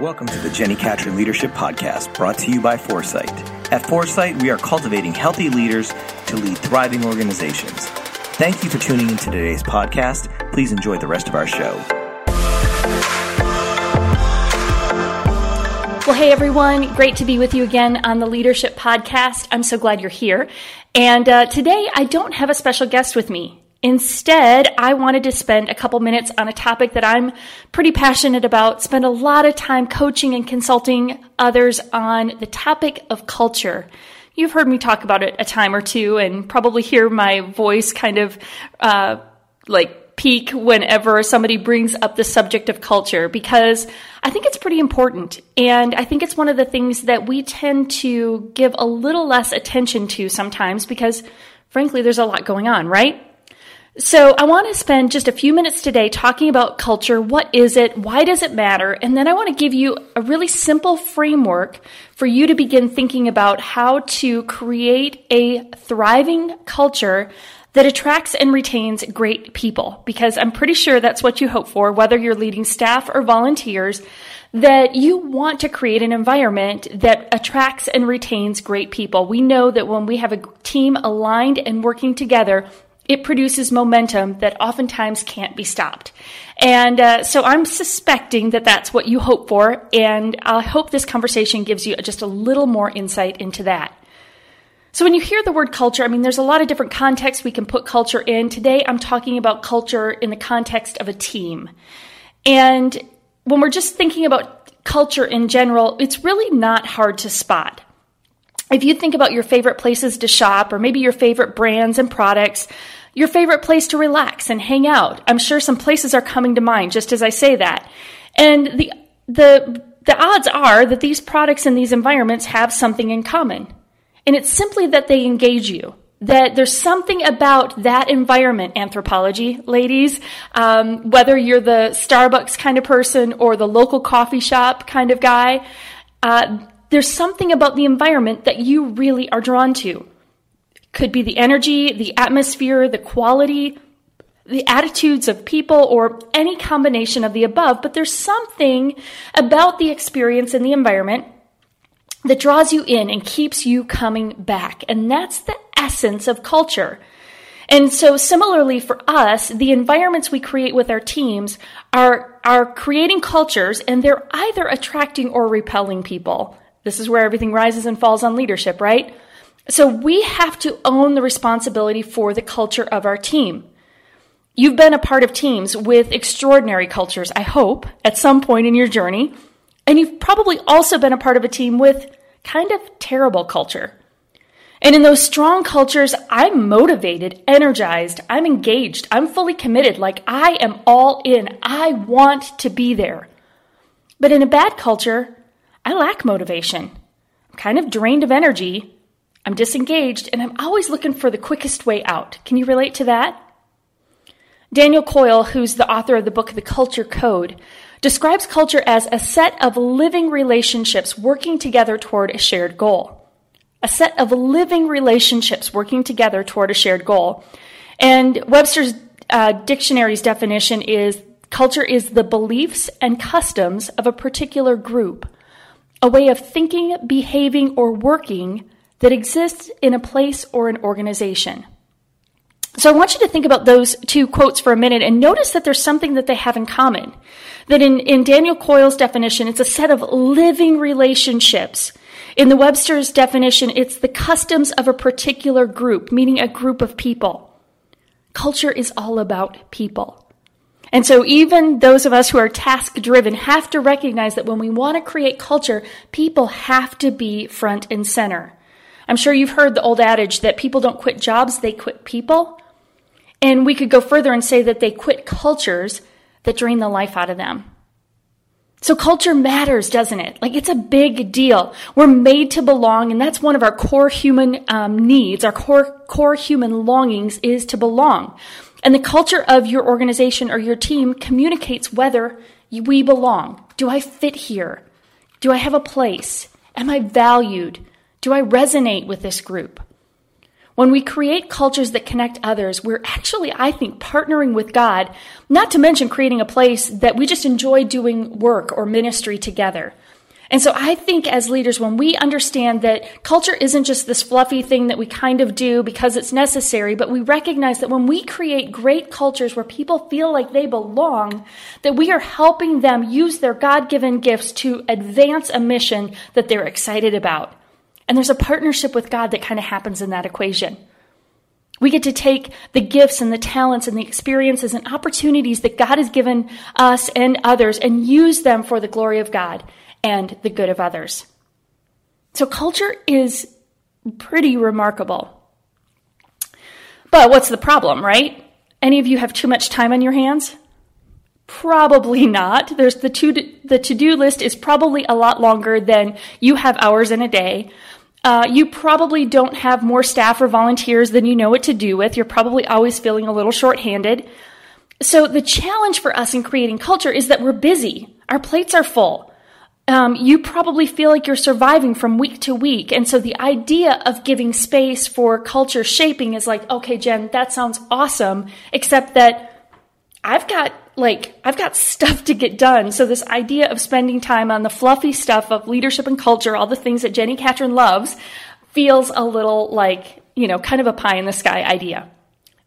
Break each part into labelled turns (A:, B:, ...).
A: Welcome to the Jenni Catron Leadership Podcast, brought to you by Foresight. At Foresight, we are cultivating healthy leaders to lead thriving organizations. Thank you for tuning in to today's podcast. Please enjoy the rest of our show.
B: Well, hey everyone, great to be with you again on the Leadership Podcast. I'm so glad you're here. And uh, today I don't have a special guest with me. Instead, I wanted to spend a couple minutes on a topic that I'm pretty passionate about, spend a lot of time coaching and consulting others on the topic of culture. You've heard me talk about it a time or two and probably hear my voice kind of uh, like peak whenever somebody brings up the subject of culture because I think it's pretty important. And I think it's one of the things that we tend to give a little less attention to sometimes because, frankly, there's a lot going on, right? So I want to spend just a few minutes today talking about culture. What is it? Why does it matter? And then I want to give you a really simple framework for you to begin thinking about how to create a thriving culture that attracts and retains great people. Because I'm pretty sure that's what you hope for, whether you're leading staff or volunteers, that you want to create an environment that attracts and retains great people. We know that when we have a team aligned and working together, it produces momentum that oftentimes can't be stopped. And uh, so I'm suspecting that that's what you hope for, and I hope this conversation gives you just a little more insight into that. So when you hear the word culture, I mean, there's a lot of different contexts we can put culture in. Today, I'm talking about culture in the context of a team. And when we're just thinking about culture in general, it's really not hard to spot if you think about your favorite places to shop or maybe your favorite brands and products, your favorite place to relax and hang out, I'm sure some places are coming to mind just as I say that. And the, the, the odds are that these products and these environments have something in common. And it's simply that they engage you. That there's something about that environment, Anthropologie, ladies, um, whether you're the Starbucks kind of person or the local coffee shop kind of guy, uh, there's something about the environment that you really are drawn to. Could be the energy, the atmosphere, the quality, the attitudes of people, or any combination of the above, but there's something about the experience in the environment that draws you in and keeps you coming back. And that's the essence of culture. And so similarly for us, the environments we create with our teams are, are creating cultures and they're either attracting or repelling people. This is where everything rises and falls on leadership, right? So we have to own the responsibility for the culture of our team. You've been a part of teams with extraordinary cultures, I hope, at some point in your journey. And you've probably also been a part of a team with kind of terrible culture. And in those strong cultures, I'm motivated, energized, I'm engaged, I'm fully committed, like I am all in. I want to be there. But in a bad culture, I lack motivation. I'm kind of drained of energy. I'm disengaged, and I'm always looking for the quickest way out. Can you relate to that? Daniel Coyle, who's the author of the book The Culture Code, describes culture as a set of living relationships working together toward a shared goal. A set of living relationships working together toward a shared goal. And Webster's uh, dictionary's definition is culture is the beliefs and customs of a particular group a way of thinking, behaving, or working that exists in a place or an organization. So I want you to think about those two quotes for a minute and notice that there's something that they have in common. That in, in Daniel Coyle's definition, it's a set of living relationships. In the Webster's definition, it's the customs of a particular group, meaning a group of people. Culture is all about people. And so even those of us who are task driven have to recognize that when we want to create culture, people have to be front and center. I'm sure you've heard the old adage that people don't quit jobs, they quit people. And we could go further and say that they quit cultures that drain the life out of them. So culture matters, doesn't it? Like it's a big deal. We're made to belong, and that's one of our core human um, needs. Our core core human longings is to belong. And the culture of your organization or your team communicates whether we belong. Do I fit here? Do I have a place? Am I valued? Do I resonate with this group? When we create cultures that connect others, we're actually, I think, partnering with God, not to mention creating a place that we just enjoy doing work or ministry together. And so I think as leaders, when we understand that culture isn't just this fluffy thing that we kind of do because it's necessary, but we recognize that when we create great cultures where people feel like they belong, that we are helping them use their God given gifts to advance a mission that they're excited about. And there's a partnership with God that kind of happens in that equation. We get to take the gifts and the talents and the experiences and opportunities that God has given us and others and use them for the glory of God and the good of others. So culture is pretty remarkable. But what's the problem, right? Any of you have too much time on your hands? Probably not. There's the to the to-do list is probably a lot longer than you have hours in a day. Uh, you probably don't have more staff or volunteers than you know what to do with. You're probably always feeling a little short-handed. So the challenge for us in creating culture is that we're busy. Our plates are full. Um, you probably feel like you're surviving from week to week. And so the idea of giving space for culture shaping is like, okay, Jen, that sounds awesome, except that I've got like, I've got stuff to get done. So this idea of spending time on the fluffy stuff of leadership and culture, all the things that Jenni Catron loves, feels a little like, you know, kind of a pie in the sky idea.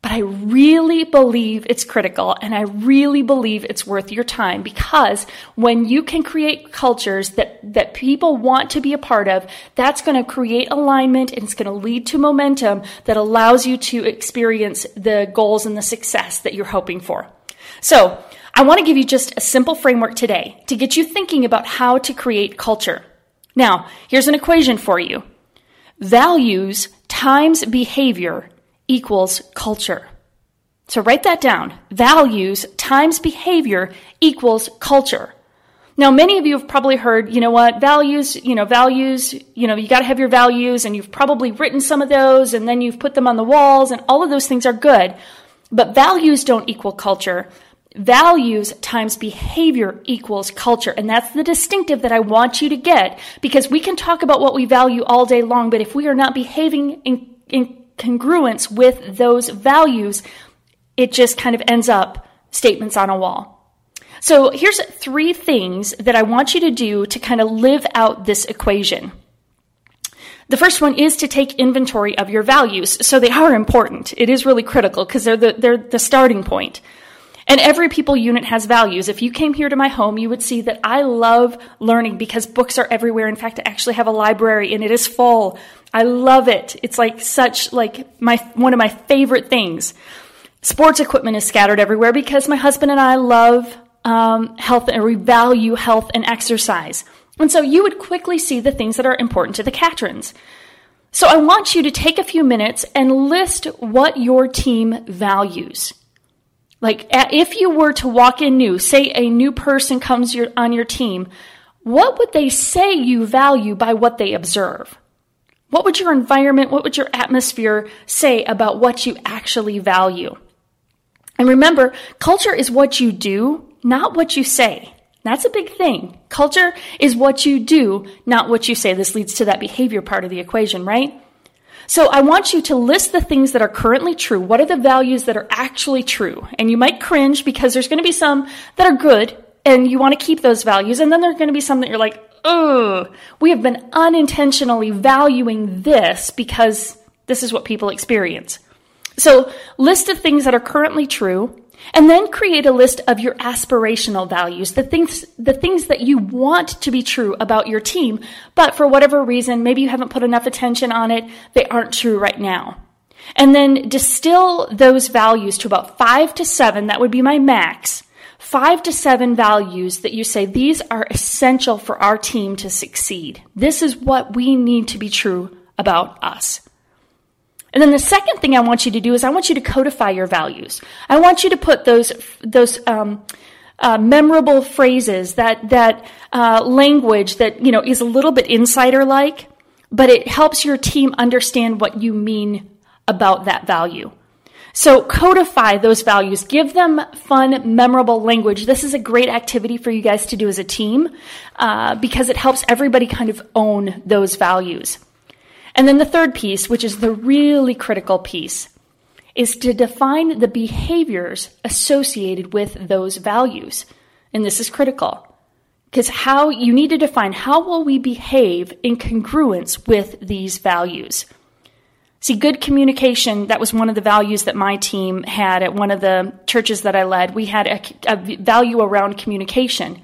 B: But I really believe it's critical and I really believe it's worth your time because when you can create cultures that, that people want to be a part of, that's going to create alignment and it's going to lead to momentum that allows you to experience the goals and the success that you're hoping for. So I want to give you just a simple framework today to get you thinking about how to create culture. Now, here's an equation for you. Values times behavior equals culture. So write that down. Values times behavior equals culture. Now, many of you have probably heard, you know what, values, you know, values, you know, you got to have your values and you've probably written some of those and then you've put them on the walls and all of those things are good. But values don't equal culture. Values times behavior equals culture. And that's the distinctive that I want you to get because we can talk about what we value all day long, but if we are not behaving in, in congruence with those values, it just kind of ends up statements on a wall. So here's three things that I want you to do to kind of live out this equation. The first one is to take inventory of your values. So they are important. It is really critical because they're the, they're the starting point. And every people unit has values. If you came here to my home, you would see that I love learning because books are everywhere. In fact, I actually have a library and it is full. I love it. It's like such like my one of my favorite things. Sports equipment is scattered everywhere because my husband and I love um, health and we value health and exercise. And so you would quickly see the things that are important to the Catrons. So I want you to take a few minutes and list what your team values. Like if you were to walk in new, say a new person comes your, on your team, what would they say you value by what they observe? What would your environment, what would your atmosphere say about what you actually value? And remember, culture is what you do, not what you say. That's a big thing. Culture is what you do, not what you say. This leads to that behavior part of the equation, right? So I want you to list the things that are currently true. What are the values that are actually true? And you might cringe because there's going to be some that are good and you want to keep those values. And then there are going to be some that you're like, oh, we have been unintentionally valuing this because this is what people experience. So list the things that are currently true and then create a list of your aspirational values, the things, the things that you want to be true about your team, but for whatever reason, maybe you haven't put enough attention on it, they aren't true right now. And then distill those values to about five to seven, that would be my max, five to seven values that you say these are essential for our team to succeed. This is what we need to be true about us. And then the second thing I want you to do is I want you to codify your values. I want you to put those those um, uh, memorable phrases, that that uh, language that you know is a little bit insider like, but it helps your team understand what you mean about that value. So codify those values. Give them fun, memorable language. This is a great activity for you guys to do as a team uh, because it helps everybody kind of own those values. And then the third piece, which is the really critical piece, is to define the behaviors associated with those values. And this is critical because how you need to define how will we behave in congruence with these values. See, good communication, that was one of the values that my team had at one of the churches that I led. We had a, a value around communication.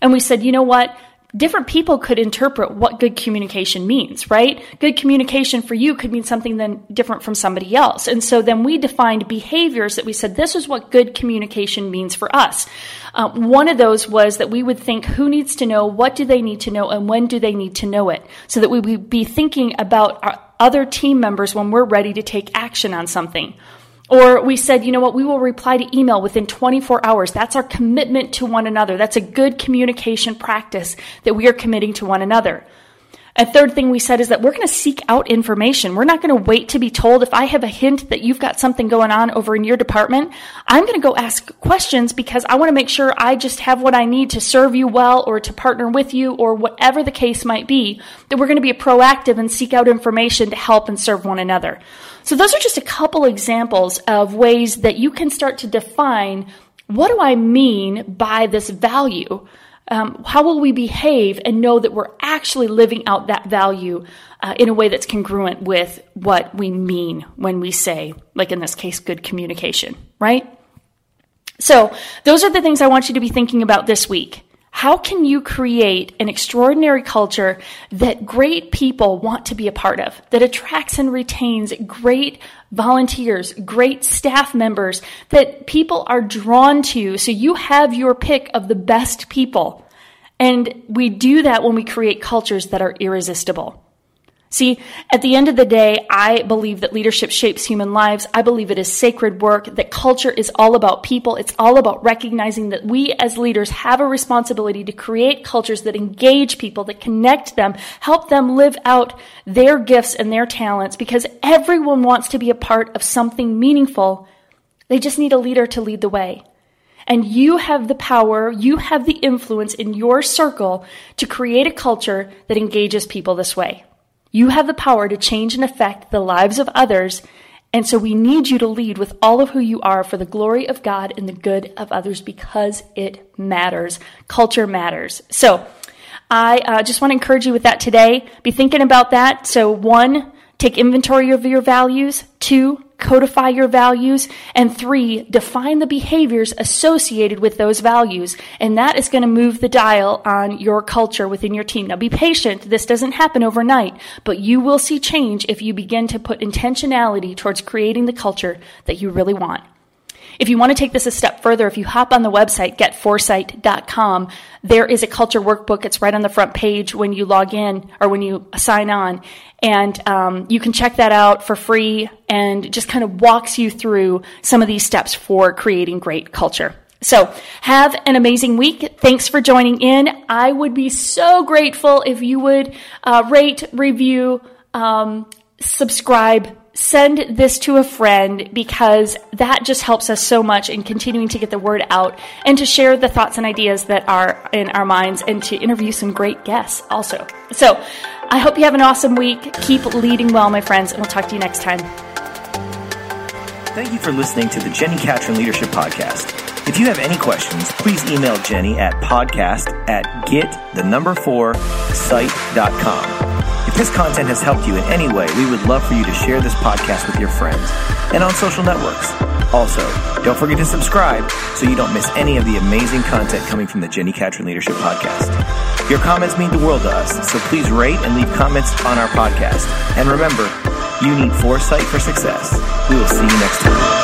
B: And we said, you know what? Different people could interpret what good communication means, right? Good communication for you could mean something then different from somebody else. And so then we defined behaviors that we said this is what good communication means for us. Uh, one of those was that we would think who needs to know, what do they need to know, and when do they need to know it, so that we would be thinking about our other team members when we're ready to take action on something. Or we said, you know what, we will reply to email within 24 hours. That's our commitment to one another. That's a good communication practice that we are committing to one another. A third thing we said is that we're going to seek out information. We're not going to wait to be told. If I have a hint that you've got something going on over in your department, I'm going to go ask questions because I want to make sure I just have what I need to serve you well or to partner with you or whatever the case might be, that we're going to be proactive and seek out information to help and serve one another. So those are just a couple examples of ways that you can start to define what do I mean by this value? Um, how will we behave and know that we're actually living out that value uh, in a way that's congruent with what we mean when we say, like in this case, good communication, right? So, those are the things I want you to be thinking about this week. How can you create an extraordinary culture that great people want to be a part of, that attracts and retains great volunteers, great staff members that people are drawn to? So you have your pick of the best people. And we do that when we create cultures that are irresistible. See, at the end of the day, I believe that leadership shapes human lives. I believe it is sacred work, that culture is all about people. It's all about recognizing that we as leaders have a responsibility to create cultures that engage people, that connect them, help them live out their gifts and their talents because everyone wants to be a part of something meaningful. They just need a leader to lead the way. And you have the power, you have the influence in your circle to create a culture that engages people this way. You have the power to change and affect the lives of others. And so we need you to lead with all of who you are for the glory of God and the good of others because it matters. Culture matters. So I uh, just want to encourage you with that today. Be thinking about that. So, one, take inventory of your values. Two, codify your values. And three, define the behaviors associated with those values. And that is going to move the dial on your culture within your team. Now be patient. This doesn't happen overnight, but you will see change if you begin to put intentionality towards creating the culture that you really want. If you want to take this a step further, if you hop on the website, getforesight.com, there is a culture workbook. It's right on the front page when you log in or when you sign on. And um, you can check that out for free and just kind of walks you through some of these steps for creating great culture. So have an amazing week. Thanks for joining in. I would be so grateful if you would uh, rate, review, um, subscribe, send this to a friend because that just helps us so much in continuing to get the word out and to share the thoughts and ideas that are in our minds and to interview some great guests also. So I hope you have an awesome week. Keep leading well, my friends, and we'll talk to you next time.
A: Thank you for listening to the Jenni Catron Leadership Podcast. If you have any questions, please email Jenni at podcast at get the number four site.com. If this content has helped you in any way, we would love for you to share this podcast with your friends and on social networks. Also, don't forget to subscribe so you don't miss any of the amazing content coming from the Jenni Catron Leadership Podcast. Your comments mean the world to us, so please rate and leave comments on our podcast. And remember, you need foresight for success. We will see you next time.